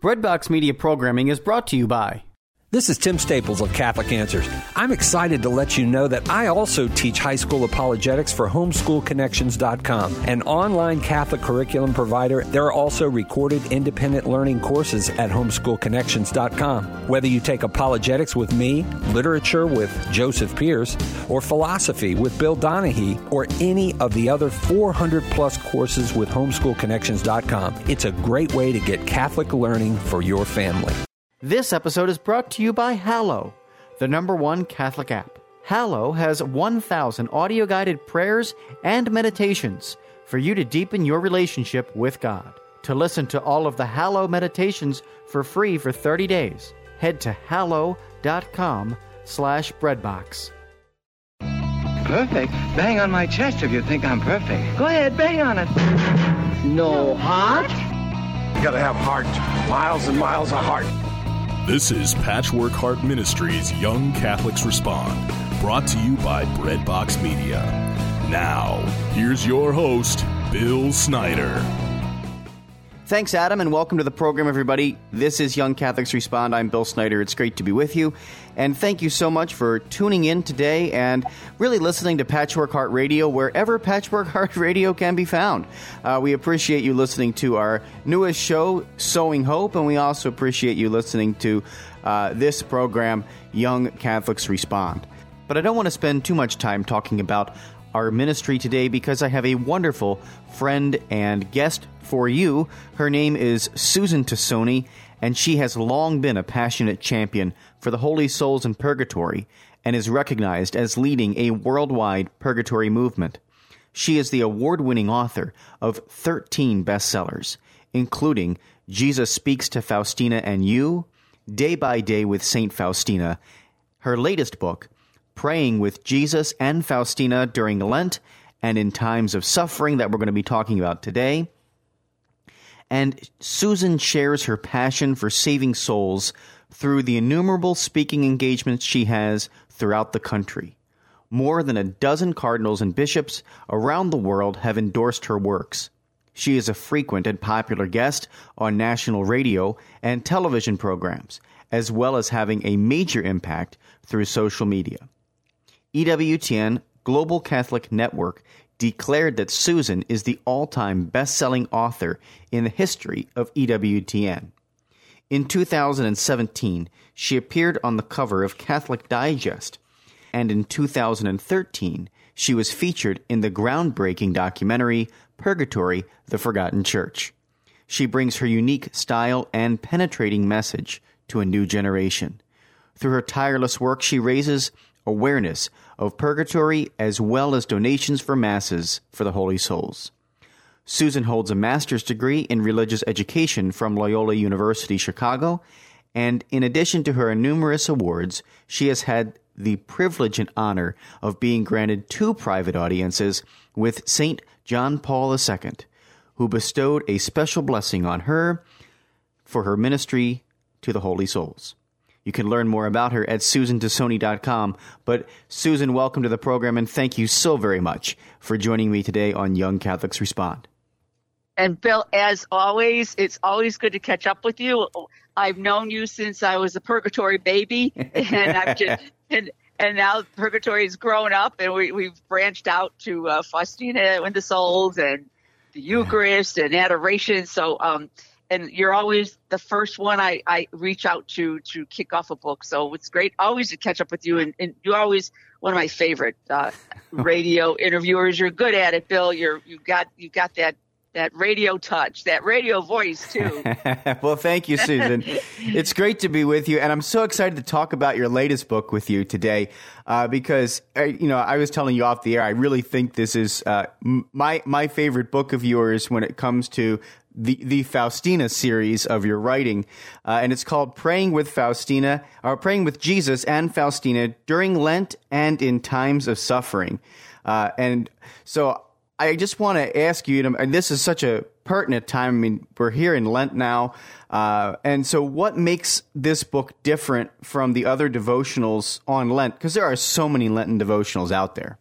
Breadbox Media programming is brought to you by This is Tim Staples of Catholic Answers. I'm excited to let you know that I also teach high school apologetics for homeschoolconnections.com, an online Catholic curriculum provider. There are also recorded independent learning courses at homeschoolconnections.com. Whether you take apologetics with me, literature with Joseph Pearce, or philosophy with Bill Donahue, or any of the other 400 plus courses with homeschoolconnections.com, it's a great way to get Catholic learning for your family. This episode is brought to you by Hallow, the number one Catholic app. Hallow has 1,000 audio guided prayers and meditations for you to deepen your relationship with God. To listen to all of the Hallow meditations for free for 30 days, head to hallow.com slash breadbox. Perfect? Bang on my chest if you think I'm perfect. Go ahead, bang on it. No heart? You gotta have heart. Miles and miles of heart. This is Patchwork Heart Ministries Young Catholics Respond, brought to you by Breadbox Media. Now, here's your host, Bill Snyder. Thanks, Adam, and welcome to the program, everybody. This is Young Catholics Respond. I'm Bill Snyder. It's great to be with you. And thank you so much for tuning in today and really listening to Patchwork Heart Radio wherever Patchwork Heart Radio can be found. Uh, we appreciate you listening to our newest show, Sowing Hope, and we also appreciate you listening to uh, this program, Young Catholics Respond. But I don't want to spend too much time talking about our ministry today because I have a wonderful friend and guest for you. Her name is Susan Tassone, and she has long been a passionate champion for the holy souls in purgatory and is recognized as leading a worldwide purgatory movement. She is the award winning author of 13 bestsellers, including Jesus Speaks to Faustina and You, Day by Day with St. Faustina, her latest book, Praying with Jesus and Faustina during Lent and in times of suffering that we're going to be talking about today. And Susan shares her passion for saving souls through the innumerable speaking engagements she has throughout the country. More than a dozen cardinals and bishops around the world have endorsed her works. She is a frequent and popular guest on national radio and television programs, as well as having a major impact through social media. EWTN Global Catholic Network declared that Susan is the all time best selling author in the history of EWTN. In 2017, she appeared on the cover of Catholic Digest, and in 2013, she was featured in the groundbreaking documentary Purgatory The Forgotten Church. She brings her unique style and penetrating message to a new generation. Through her tireless work, she raises awareness of purgatory as well as donations for masses for the holy souls. Susan holds a master's degree in religious education from Loyola University Chicago, and in addition to her numerous awards, she has had the privilege and honor of being granted two private audiences with St. John Paul II, who bestowed a special blessing on her for her ministry to the holy souls. You can learn more about her at susantassone.com. But Susan, welcome to the program and thank you so very much for joining me today on Young Catholics Respond. And Bill, as always, it's always good to catch up with you. I've known you since I was a purgatory baby, and I've just and and now purgatory has grown up, and we we've branched out to uh, Faustina and the souls and the Eucharist and adoration. So um, and you're always the first one I, I reach out to to kick off a book. So it's great always to catch up with you, and, and you're always one of my favorite uh, radio interviewers. You're good at it, Bill. You're you got you got that that radio touch, that radio voice too. well, thank you, Susan. it's great to be with you, and I'm so excited to talk about your latest book with you today. Uh, because uh, you know, I was telling you off the air, I really think this is uh, my my favorite book of yours when it comes to the, the Faustina series of your writing, uh, and it's called Praying with Faustina, or Praying with Jesus and Faustina during Lent and in times of suffering. Uh, and so I just want to ask you, and this is such a pertinent time. I mean, we're here in Lent now. Uh, and so, what makes this book different from the other devotionals on Lent? Because there are so many Lenten devotionals out there.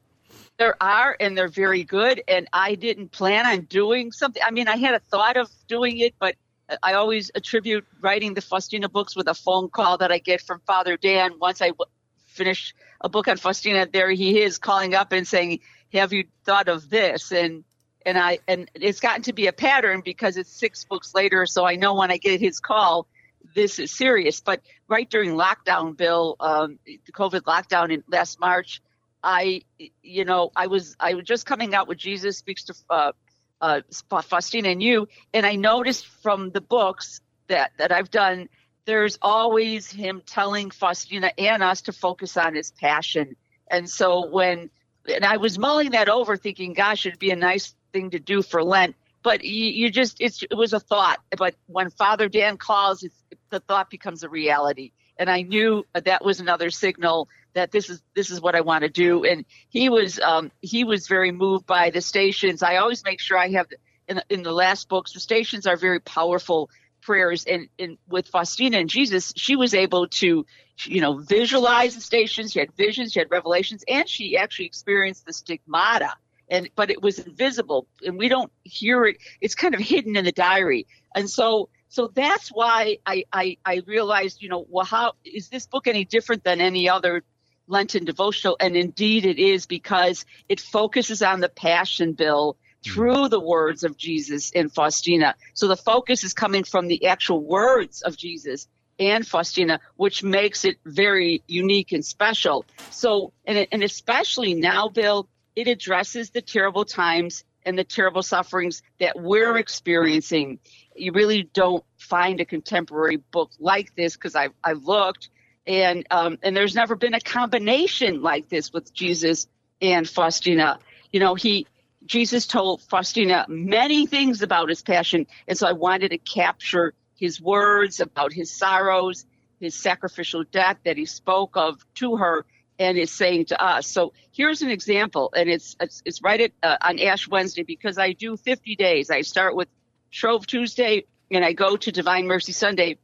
There are, and they're very good. And I didn't plan on doing something. I mean, I had a thought of doing it, but I always attribute writing the Faustina books with a phone call that I get from Father Dan. Once I w- finish a book on Faustina, there he is calling up and saying, "Have you thought of this?" and and I and it's gotten to be a pattern because it's six books later, so I know when I get his call, this is serious. But right during lockdown, Bill, um, the COVID lockdown in last March, I, you know, I was I was just coming out with Jesus speaks to uh, uh, Faustina and you, and I noticed from the books that that I've done, there's always him telling Faustina and us to focus on his passion. And so when and I was mulling that over, thinking, gosh, it'd be a nice thing to do for Lent. But you, you just, it was a thought. But when Father Dan calls, the thought becomes a reality. And I knew that was another signal that this is this is what I want to do. And he was um, he was very moved by the stations. I always make sure I have in, in the last books. The stations are very powerful prayers, and, and with Faustina and Jesus, she was able to you know visualize the stations. She had visions, she had revelations, and she actually experienced the stigmata. And but it was invisible, and we don't hear it. It's kind of hidden in the diary, and so so that's why I, I, I realized, you know, well, how is this book any different than any other Lenten devotional? And indeed it is because it focuses on the passion bill hmm. through the words of Jesus and Faustina. So the focus is coming from the actual words of Jesus and Faustina, which makes it very unique and special. So, and, and especially now, Bill, it addresses the terrible times and the terrible sufferings that we're experiencing you really don't find a contemporary book like this because I've, I've looked and um, and there's never been a combination like this with Jesus and Faustina. You know, he Jesus told Faustina many things about his passion, and so I wanted to capture his words about his sorrows, his sacrificial death that he spoke of to her, and is saying to us. So here's an example, and it's it's, it's right at, uh, on Ash Wednesday because I do 50 days. I start with Shrove Tuesday and I go to Divine Mercy Sunday,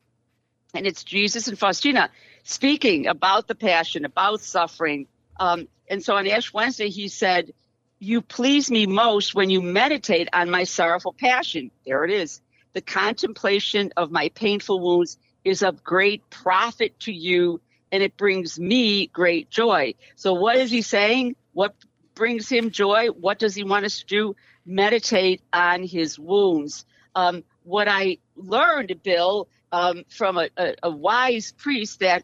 and it's Jesus and Faustina speaking about the passion, about suffering. Um, and so on Ash Wednesday, he said, You please me most when you meditate on my sorrowful passion. There it is. The contemplation of my painful wounds is of great profit to you, and it brings me great joy. So, what is he saying? What brings him joy? What does he want us to do? Meditate on his wounds. Um, what I learned, Bill, um, from a, a, a, wise priest that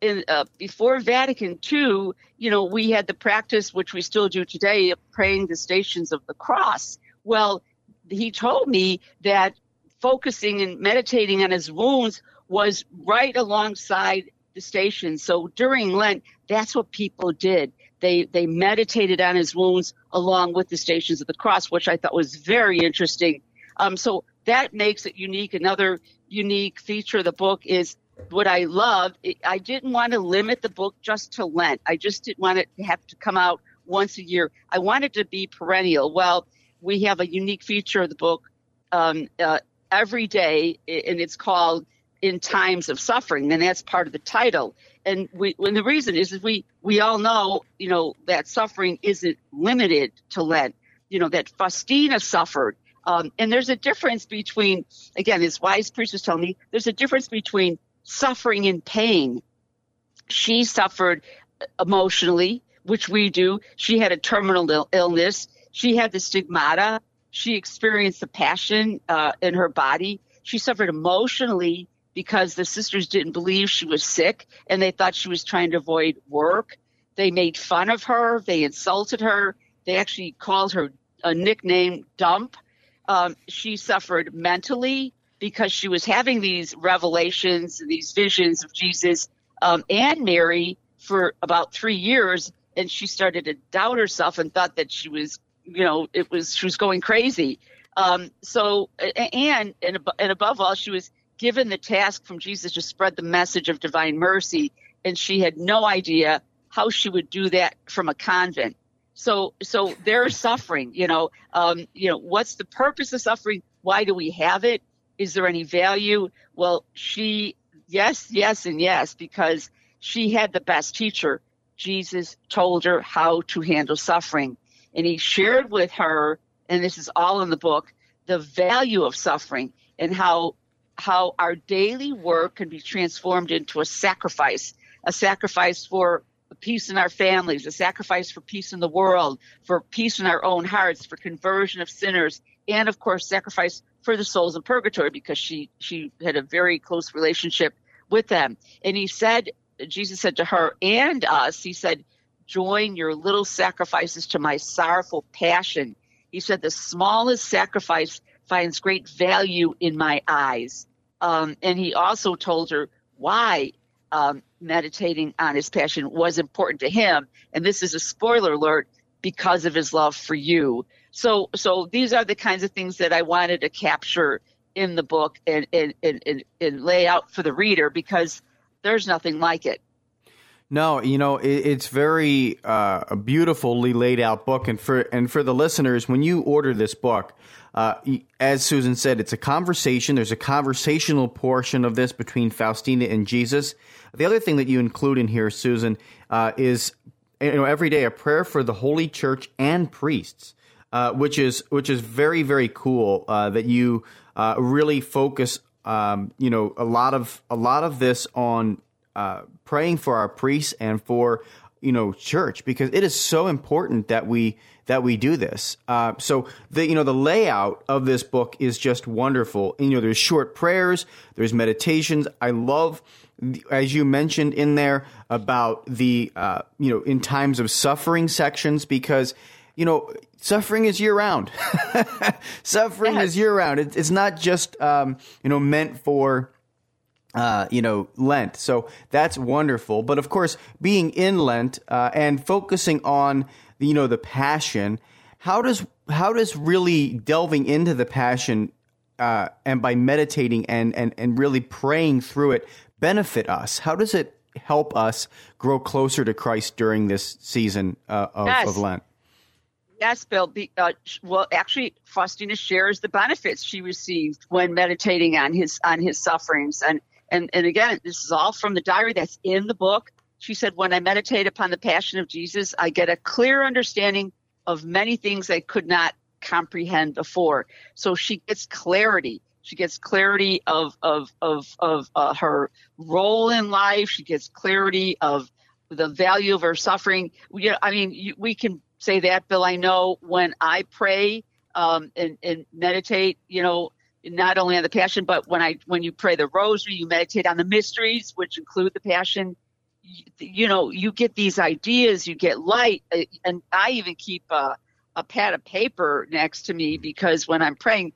in, uh, before Vatican II, you know, we had the practice, which we still do today, of praying the stations of the cross. Well, he told me that focusing and meditating on his wounds was right alongside the stations. So during Lent, that's what people did. They they meditated on his wounds along with the stations of the cross, which I thought was very interesting um, so that makes it unique. Another unique feature of the book is what I love. I didn't want to limit the book just to Lent. I just didn't want it to have to come out once a year. I wanted to be perennial. Well, we have a unique feature of the book um, uh, every day, and it's called "In Times of Suffering," and that's part of the title. And and the reason is, is we we all know, you know, that suffering isn't limited to Lent. You know that Faustina suffered um, and there's a difference between, again, this wise priest was telling me, there's a difference between suffering and pain. She suffered emotionally, which we do. She had a terminal Ill- illness. She had the stigmata. She experienced the passion uh, in her body. She suffered emotionally because the sisters didn't believe she was sick and they thought she was trying to avoid work. They made fun of her. They insulted her. They actually called her a nickname dump um, she suffered mentally because she was having these revelations, these visions of Jesus um, and Mary for about three years, and she started to doubt herself and thought that she was, you know, it was she was going crazy. Um, so, and, and and above all, she was given the task from Jesus to spread the message of divine mercy, and she had no idea how she would do that from a convent. So, so they're suffering. You know, um, you know, what's the purpose of suffering? Why do we have it? Is there any value? Well, she, yes, yes, and yes, because she had the best teacher. Jesus told her how to handle suffering, and he shared with her, and this is all in the book, the value of suffering and how how our daily work can be transformed into a sacrifice, a sacrifice for peace in our families, a sacrifice for peace in the world, for peace in our own hearts, for conversion of sinners, and of course, sacrifice for the souls in purgatory because she she had a very close relationship with them. And he said, Jesus said to her and us, he said, join your little sacrifices to my sorrowful passion. He said, the smallest sacrifice finds great value in my eyes. Um, and he also told her why um, meditating on his passion was important to him. And this is a spoiler alert because of his love for you. So, so these are the kinds of things that I wanted to capture in the book and, and, and, and lay out for the reader because there's nothing like it. No, you know it, it's very uh, a beautifully laid out book, and for and for the listeners, when you order this book, uh, as Susan said, it's a conversation. There's a conversational portion of this between Faustina and Jesus. The other thing that you include in here, Susan, uh, is you know every day a prayer for the Holy Church and priests, uh, which is which is very very cool uh, that you uh, really focus. Um, you know a lot of a lot of this on uh, praying for our priests and for you know church because it is so important that we that we do this. Uh, so the you know the layout of this book is just wonderful. You know, there's short prayers, there's meditations. I love, as you mentioned in there about the uh, you know in times of suffering sections because you know suffering is year round. suffering yes. is year round. It, it's not just um, you know meant for uh, you know, Lent. So that's wonderful. But of course, being in Lent uh, and focusing on, you know, the passion, how does how does really delving into the passion uh, and by meditating and, and and really praying through it benefit us? How does it help us grow closer to Christ during this season uh, of, yes. of Lent? Yes, Bill. The, uh, well, actually, Faustina shares the benefits she received when meditating on his on his sufferings, and and, and again, this is all from the diary that's in the book. She said, When I meditate upon the passion of Jesus, I get a clear understanding of many things I could not comprehend before. So she gets clarity. She gets clarity of of of of uh, her role in life. She gets clarity of the value of her suffering. We, I mean, you, we can say that, Bill. I know when I pray um, and, and meditate, you know, not only on the passion, but when I when you pray the rosary, you meditate on the mysteries, which include the passion. You, you know, you get these ideas, you get light, uh, and I even keep a, a pad of paper next to me because when I'm praying,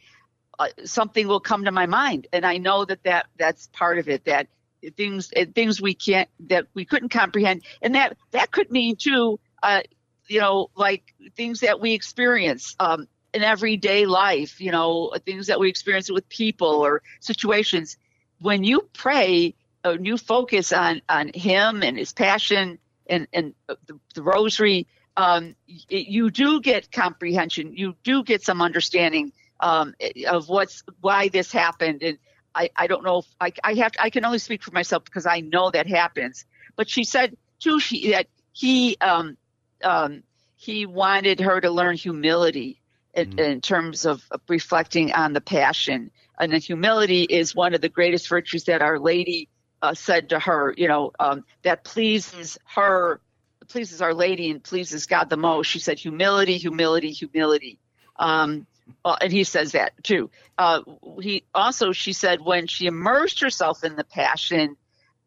uh, something will come to my mind, and I know that, that that's part of it. That things uh, things we can't that we couldn't comprehend, and that that could mean too. Uh, you know, like things that we experience. Um, in everyday life, you know, things that we experience with people or situations. When you pray, and you focus on on Him and His passion and and the, the rosary, um, you do get comprehension. You do get some understanding um, of what's why this happened. And I, I don't know if I, I have to, I can only speak for myself because I know that happens. But she said too she that he um, um, he wanted her to learn humility in, mm-hmm. in terms of reflecting on the passion. And the humility is one of the greatest virtues that Our Lady uh, said to her, you know, um, that pleases her, pleases Our Lady and pleases God the most. She said, humility, humility, humility. Um, uh, and he says that too. Uh, he also, she said, when she immersed herself in the passion,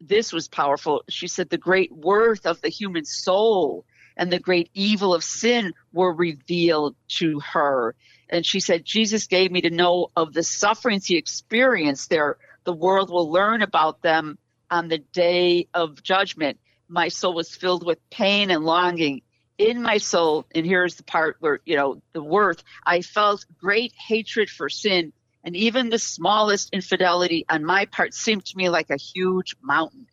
this was powerful. She said, the great worth of the human soul and the great evil of sin were revealed to her. And she said, Jesus gave me to know of the sufferings he experienced there. The world will learn about them on the day of judgment. My soul was filled with pain and longing. In my soul, and here's the part where, you know, the worth, I felt great hatred for sin. And even the smallest infidelity on my part seemed to me like a huge mountain.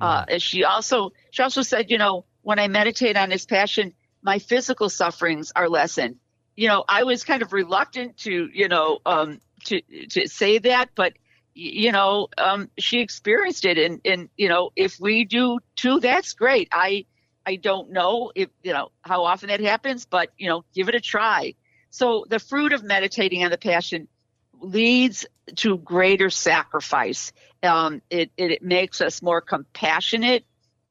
Uh, and she also, she also said, you know, when I meditate on his passion, my physical sufferings are lessened. You know, I was kind of reluctant to, you know, um, to to say that, but you know, um, she experienced it, and and you know, if we do too, that's great. I I don't know if you know how often that happens, but you know, give it a try. So the fruit of meditating on the passion leads to greater sacrifice. Um, it, it, it makes us more compassionate.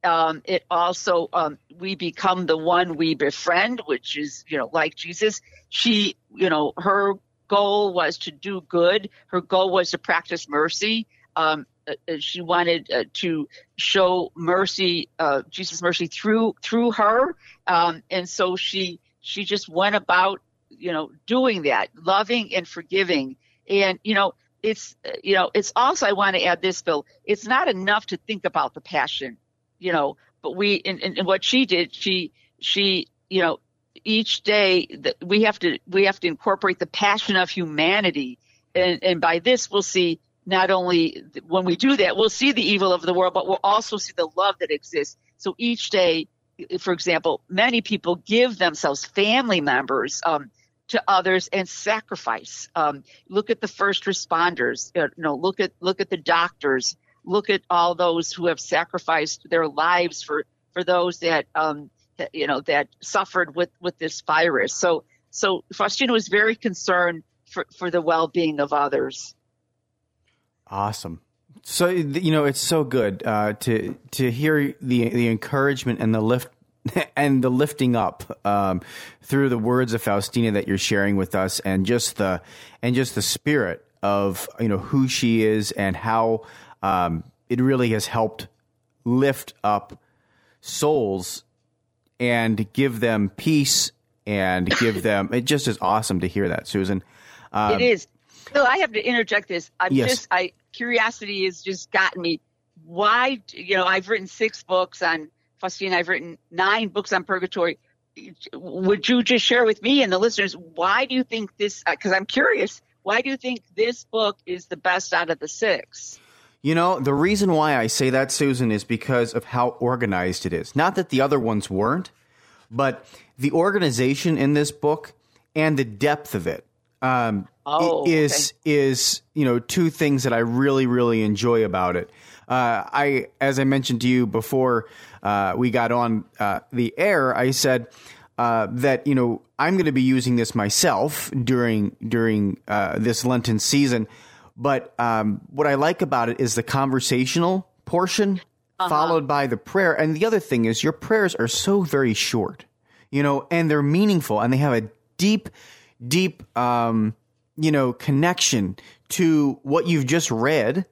Um, it also um, we become the one we befriend, which is you know like Jesus. She you know her goal was to do good. Her goal was to practice mercy. Um, uh, uh, she wanted uh, to show mercy, uh, Jesus' mercy through through her, um, and so she she just went about you know doing that, loving and forgiving, and you know it's you know it's also I want to add this, Bill. It's not enough to think about the passion, you know, but we and, and what she did, she she you know each day that we have to we have to incorporate the passion of humanity, and and by this we'll see not only when we do that, we'll see the evil of the world, but we'll also see the love that exists. So each day, for example, many people give themselves, family members, um, to others and sacrifice. Um, look at the first responders. You know, look at look at the doctors. Look at all those who have sacrificed their lives for for those that um, you know that suffered with with this virus. So so Faustina was very concerned for for the well being of others. Awesome. So you know it's so good uh, to to hear the the encouragement and the lift and the lifting up um, through the words of Faustina that you're sharing with us, and just the and just the spirit of you know who she is and how um, it really has helped lift up souls and give them peace and give them. It just is awesome to hear that, Susan. Um, it is. So I have to interject this. I'm yes. just I curiosity has just gotten me. Why, you know, I've written six books on Faustina. I've written nine books on purgatory. Would you just share with me and the listeners why do you think this? Because uh, I'm curious. Why do you think this book is the best out of the six? You know, the reason why I say that, Susan, is because of how organized it is. Not that the other ones weren't, but the organization in this book and the depth of it um, oh, is okay. is you know two things that I really really enjoy about it. Uh, I as I mentioned to you before uh, we got on uh, the air, I said uh, that you know I'm going to be using this myself during during uh, this Lenten season. But um, what I like about it is the conversational portion uh-huh. followed by the prayer. And the other thing is your prayers are so very short, you know, and they're meaningful and they have a deep deep, um, you know, connection to what you've just read,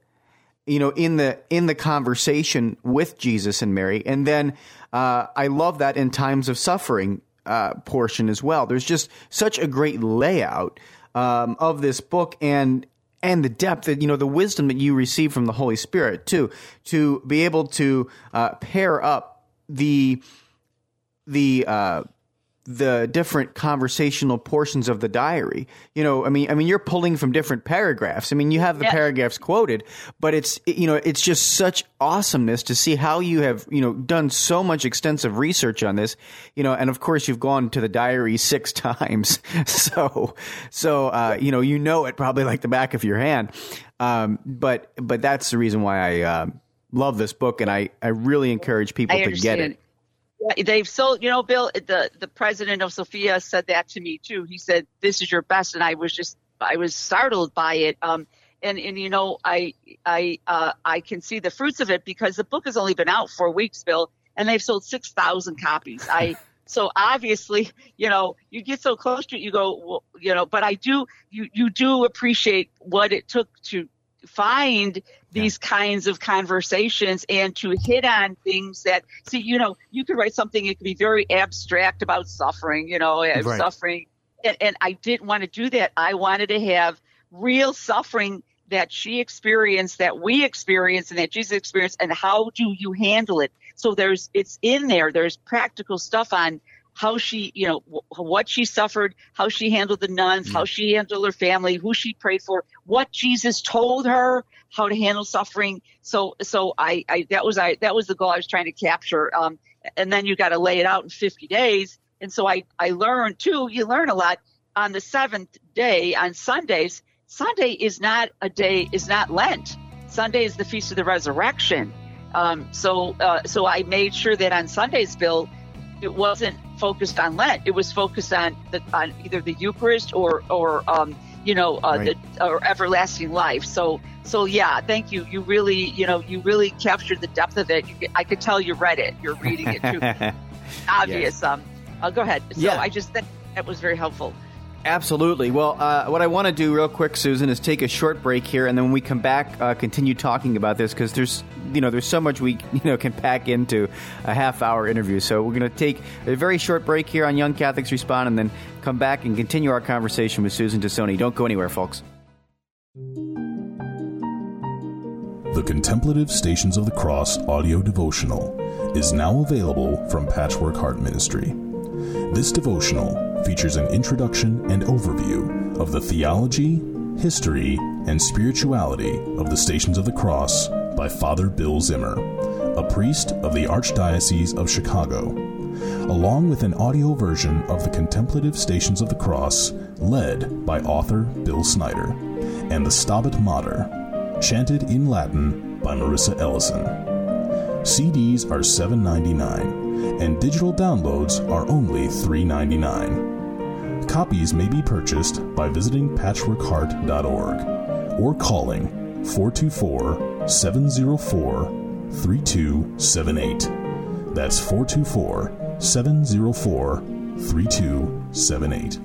you know, in the in the conversation with Jesus and Mary, and then uh, I love that in times of suffering uh, portion as well. There's just such a great layout um, of this book, and and the depth that you know the wisdom that you receive from the Holy Spirit too to be able to uh, pair up the the uh, the different conversational portions of the diary. You know, I mean, I mean, you're pulling from different paragraphs. I mean, you have the paragraphs quoted, but it's you know, it's just such awesomeness to see how you have you know done so much extensive research on this. You know, and of course you've gone to the diary six times, so so uh, you know you know it probably like the back of your hand. Um, but but that's the reason why I uh, love this book, and I I really encourage people to get it they've sold. You know, Bill, the the president of Sophia said that to me too. He said, "This is your best," and I was just I was startled by it. Um, and and you know, I I uh, I can see the fruits of it because the book has only been out for weeks, Bill, and they've sold six thousand copies. I so obviously, you know, you get so close to it, you go, well, you know, but I do, you you do appreciate what it took to find these yeah. kinds of conversations and to hit on things that see you know you could write something it could be very abstract about suffering you know eh, right. suffering. And, and i didn't want to do that. I wanted to have real suffering that she experienced that we experienced and that jesus experienced and how do you handle it? So there's it's in there. There's practical stuff on how she, you know, what she suffered, how she handled the nuns, mm. how she handled her family, who she prayed for, what Jesus told her, how to handle suffering. So, so I, I that was I that was the goal I was trying to capture. Um, and then you got to lay it out in 50 days. And so I, I learned too. You learn a lot on the seventh day on Sundays. Sunday is not a day is not Lent. Sunday is the feast of the resurrection. Um, so, uh, so I made sure that on Sundays, Bill, it wasn't focused on Lent. It was focused on the, on either the Eucharist or or um, you know, uh, Right. the or everlasting life. So, so yeah, thank you. You really, you know, you really captured the depth of it. You, I could tell you read it. You're reading it too. Obvious. Um, uh, go ahead. So Yeah. I just think that was very helpful. Absolutely. Well, uh, what I want to do real quick, Susan, is take a short break here, and then when we come back, uh, continue talking about this because there's, you know, there's so much we, you know, can pack into a half-hour interview. So we're going to take a very short break here on Young Catholics Respond, and then come back and continue our conversation with Susan Tassone. Don't go anywhere, folks. The Contemplative Stations of the Cross audio devotional is now available from Patchwork Heart Ministry. This devotional features an introduction and overview of the theology, history, and spirituality of the Stations of the Cross by Father Bill Zimmer, a priest of the Archdiocese of Chicago, along with an audio version of the Contemplative Stations of the Cross led by author Bill Snyder, and the Stabat Mater, chanted in Latin by Marissa Ellison. CDs are $7.99 and digital downloads are only $3.99. Copies may be purchased by visiting patchworkheart.org or calling 424 704 3278. That's 424 704 3278.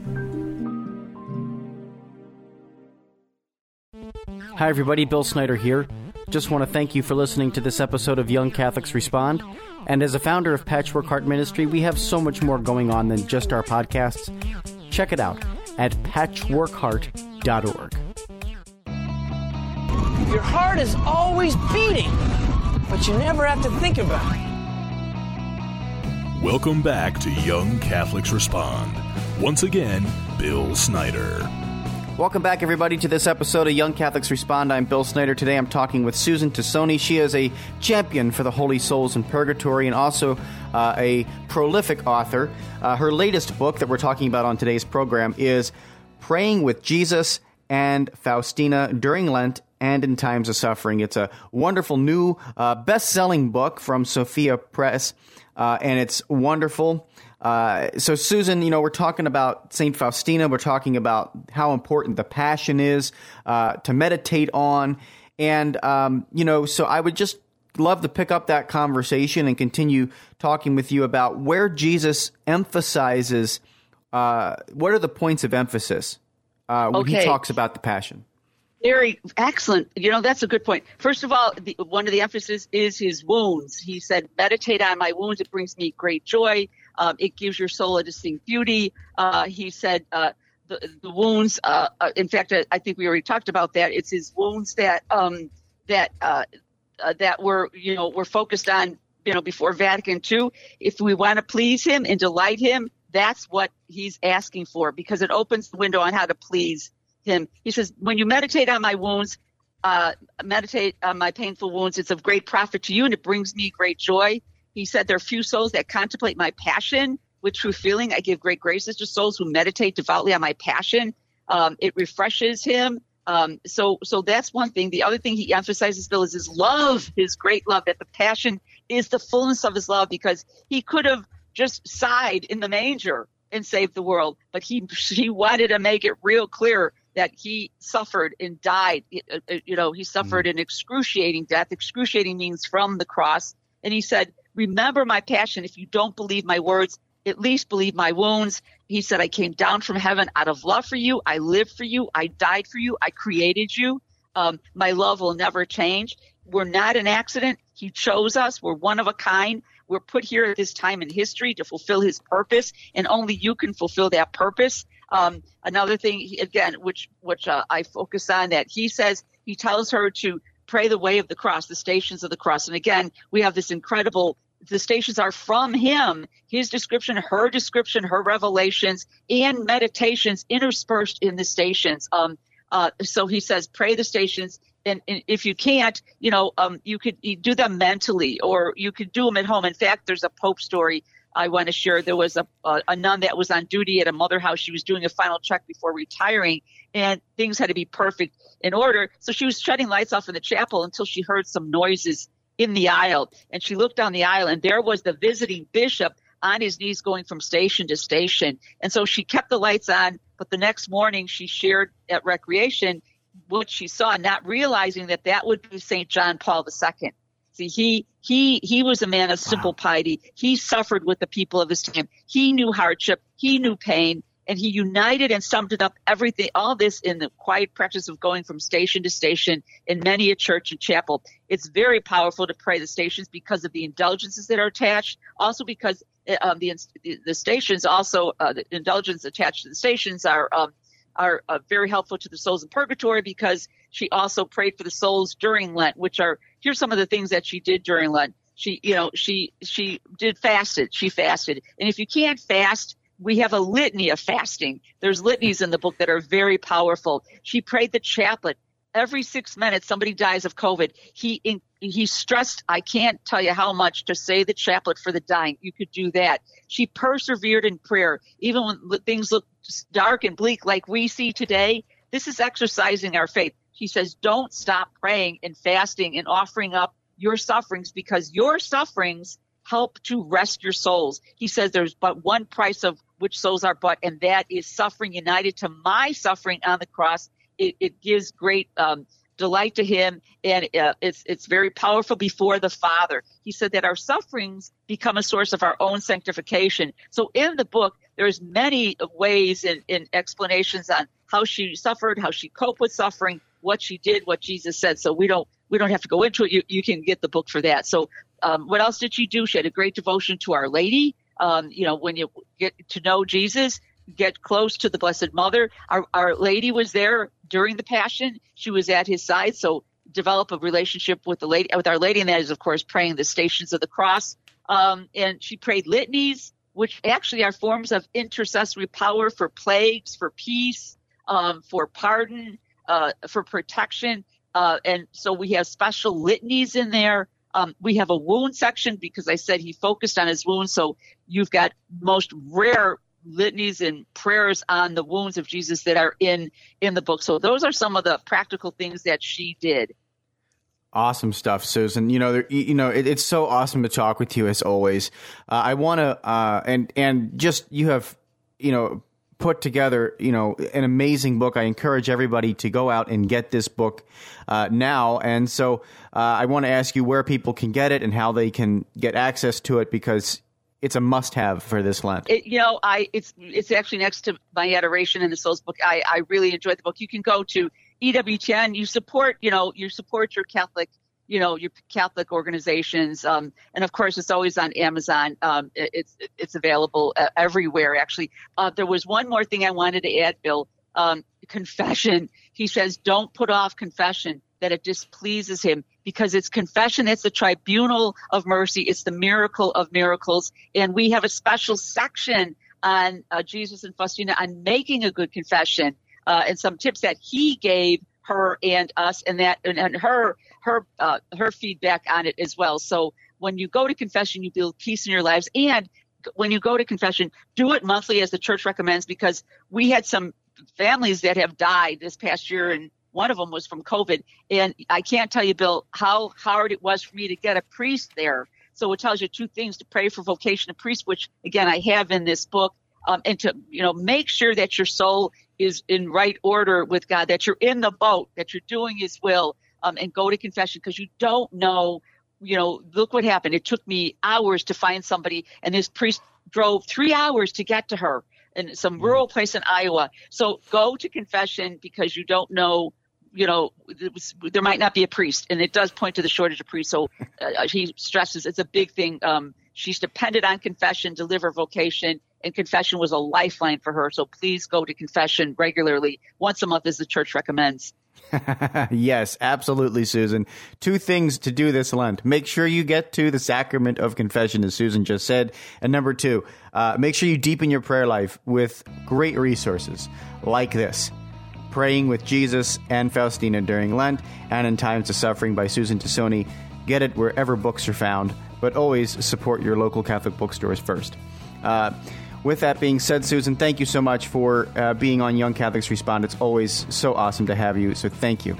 Hi, everybody. Bill Snyder here. Just want to thank you for listening to this episode of Young Catholics Respond. And as a founder of Patchwork Heart Ministry, we have so much more going on than just our podcasts. Check it out at patchworkheart.org. Your heart is always beating, but you never have to think about it. Welcome back to Young Catholics Respond. Once again, Bill Snyder. Welcome back, everybody, to this episode of Young Catholics Respond. I'm Bill Snyder. Today I'm talking with Susan Tassone. She is a champion for the Holy Souls in Purgatory and also uh, a prolific author. Uh, her latest book that we're talking about on today's program is Praying with Jesus and Faustina During Lent and in Times of Suffering. It's a wonderful new uh, best selling book from Sophia Press, uh, and it's wonderful. Uh, so, Susan, you know, we're talking about St. Faustina. We're talking about how important the Passion is uh, to meditate on. And, um, you know, so I would just love to pick up that conversation and continue talking with you about where Jesus emphasizes uh, what are the points of emphasis uh, when he talks about the Passion. Very excellent. You know, that's a good point. First of all, the, one of the emphasis is his wounds. He said, meditate on my wounds. It brings me great joy. Um, it gives your soul a distinct beauty. Uh, he said, uh, the, the wounds, uh, uh, in fact, I, think we already talked about that. It's his wounds that, um, that, uh, uh, that were, you know, were focused on, you know, before Vatican II. If we want to please him and delight him, that's what he's asking for because it opens the window on how to please him. He says, when you meditate on my wounds, meditate on my painful wounds, it's of great profit to you and it brings me great joy. He said, there are few souls that contemplate my passion with true feeling. I give great graces to souls who meditate devoutly on my passion. Um, it refreshes him. Um, so, so that's one thing. The other thing he emphasizes, Bill, is his love, his great love, that the passion is the fullness of his love because he could have just sighed in the manger and saved the world, but he, he wanted to make it real clear that he suffered and died. You know, he suffered an excruciating death. Excruciating means from the cross. And he said, remember my passion. If you don't believe my words, at least believe my wounds. He said, I came down from heaven out of love for you. I lived for you. I died for you. I created you. Um, my love will never change. We're not an accident. He chose us. We're one of a kind. We're put here at this time in history to fulfill his purpose, and only you can fulfill that purpose. Um, another thing, again, which which uh, I focus on, that he says he tells her to pray the way of the cross, the stations of the cross, and again, we have this incredible. The stations are from him, his description, her description, her revelations, and meditations interspersed in the stations. Um, uh, so he says, pray the stations. And, and if you can't, you know, um, you could do them mentally or you could do them at home. In fact, there's a Pope story I want to share. There was a, a, a nun that was on duty at a mother house. She was doing a final check before retiring and things had to be perfect in order. So she was shutting lights off in the chapel until she heard some noises in the aisle. And she looked down the aisle and there was the visiting bishop on his knees going from station to station. And so she kept the lights on, but the next morning she shared at recreation what she saw, not realizing that that would be St. John Paul II. See, he he he was a man of simple wow. piety. He suffered with the people of his time. He knew hardship. He knew pain and he united and summed it up everything, all this in the quiet practice of going from station to station in many a church and chapel. It's very powerful to pray the stations because of the indulgences that are attached, also because uh, um, the, the stations also, uh, the indulgences attached to the stations are, um, are uh, very helpful to the souls in purgatory because she also prayed for the souls during Lent, which are, here's some of the things that she did during Lent. She, you know, she, she did fasted. She fasted. And if you can't fast, we have a litany of fasting. There's litanies in the book that are very powerful. She prayed the chaplet. Every six minutes, somebody dies of COVID. He he stressed, I can't tell you how much to say the chaplet for the dying. You could do that. She persevered in prayer, even when things look dark and bleak like we see today. This is exercising our faith. She says, don't stop praying and fasting and offering up your sufferings because your sufferings help to rest your souls. He says there's but one price of which souls are bought, and that is suffering united to my suffering on the cross. It, it gives great um, delight to him, and uh, it's it's very powerful before the Father. He said that our sufferings become a source of our own sanctification. So in the book, there's many ways and, explanations on how she suffered, how she coped with suffering, what she did, what Jesus said. So we don't we don't have to go into it. You, you can get the book for that. So um, what else did she do? She had a great devotion to Our Lady. Um, you know, when you get to know Jesus, get close to the Blessed Mother. Our, Our Lady was there during the Passion. She was at his side, so develop a relationship with the lady, with Our Lady, and that is, of course, praying the Stations of the Cross. Um, and she prayed litanies, which actually are forms of intercessory power for plagues, for peace, um, for pardon, uh, for protection. Uh, and so we have special litanies in there. Um, we have a wound section because I said he focused on his wounds. So you've got most rare litanies and prayers on the wounds of Jesus that are in in the book. So those are some of the practical things that she did. Awesome stuff, Susan. You know, you know, it, it's so awesome to talk with you as always. Uh, I want to, uh, and and just you have, you know, put together, you know, an amazing book. I encourage everybody to go out and get this book uh, now. And so uh, I want to ask you where people can get it and how they can get access to it because it's a must-have for this Lent. It, you know, I it's it's actually next to my adoration in the Souls book. I I really enjoyed the book. You can go to EWTN. You support, you know, you support your Catholic you know your Catholic organizations, um, and of course it's always on Amazon. Um, it, it's it's available uh, everywhere. Actually, uh, there was one more thing I wanted to add, Bill. Um, confession. He says, don't put off confession that it displeases him because it's confession. It's the tribunal of mercy. It's the miracle of miracles, and we have a special section on uh, Jesus and Faustina on making a good confession uh, and some tips that he gave her and us and that and, and her her uh, her feedback on it as well. So when you go to confession, you build peace in your lives, and when you go to confession, do it monthly as the church recommends because we had some families that have died this past year and one of them was from COVID. And I can't tell you, Bill, how hard it was for me to get a priest there. So it tells you two things to pray for vocation of priest, which again, I have in this book. Um, and to, you know, make sure that your soul is in right order with God, that you're in the boat, that you're doing his will, um, and go to confession because you don't know, you know, look what happened. It took me hours to find somebody, and this priest drove three hours to get to her in some mm-hmm. rural place in Iowa. So go to confession because you don't know. You know, was, there might not be a priest, and it does point to the shortage of priests. So uh, he stresses it's a big thing. Um, she's dependent on confession, deliver vocation, and confession was a lifeline for her. So please go to confession regularly, once a month, as the church recommends. yes, absolutely, Susan. Two things to do this Lent. Make sure you get to the sacrament of confession, as Susan just said. And number two, uh, make sure you deepen your prayer life with great resources like this Praying with Jesus and Faustina during Lent and in Times of Suffering by Susan Tassone. Get it wherever books are found, but always support your local Catholic bookstores first. Uh, with that being said, Susan, thank you so much for uh, being on Young Catholics Respond. It's always so awesome to have you. So thank you.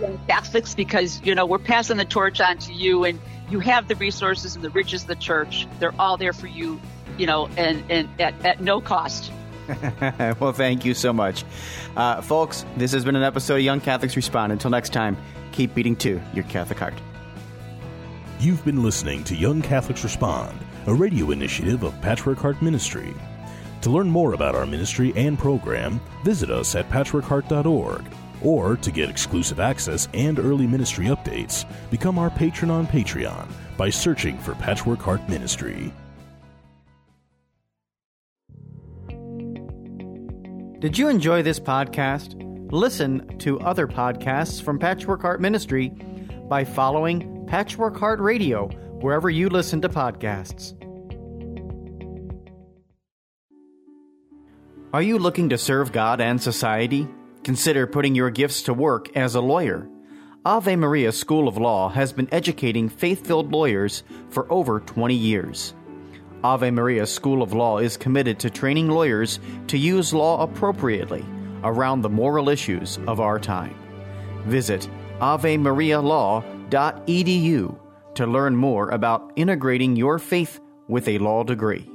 Young Catholics, because you know we're passing the torch on to you, and you have the resources and the riches of the church. They're all there for you, you know, and, and at, at no cost. well, thank you so much. Uh, folks, this has been an episode of Young Catholics Respond. Until next time, keep beating to your Catholic heart. You've been listening to Young Catholics Respond, a radio initiative of Patchwork Heart Ministry. To learn more about our ministry and program, visit us at patchworkheart.org. Or to get exclusive access and early ministry updates, become our patron on Patreon by searching for Patchwork Heart Ministry. Did you enjoy this podcast? Listen to other podcasts from Patchwork Heart Ministry by following Patchwork Heart Radio wherever you listen to podcasts. Are you looking to serve God and society? Consider putting your gifts to work as a lawyer. Ave Maria School of Law has been educating faith filled lawyers for over 20 years. Ave Maria School of Law is committed to training lawyers to use law appropriately around the moral issues of our time. Visit avemarialaw.edu to learn more about integrating your faith with a law degree.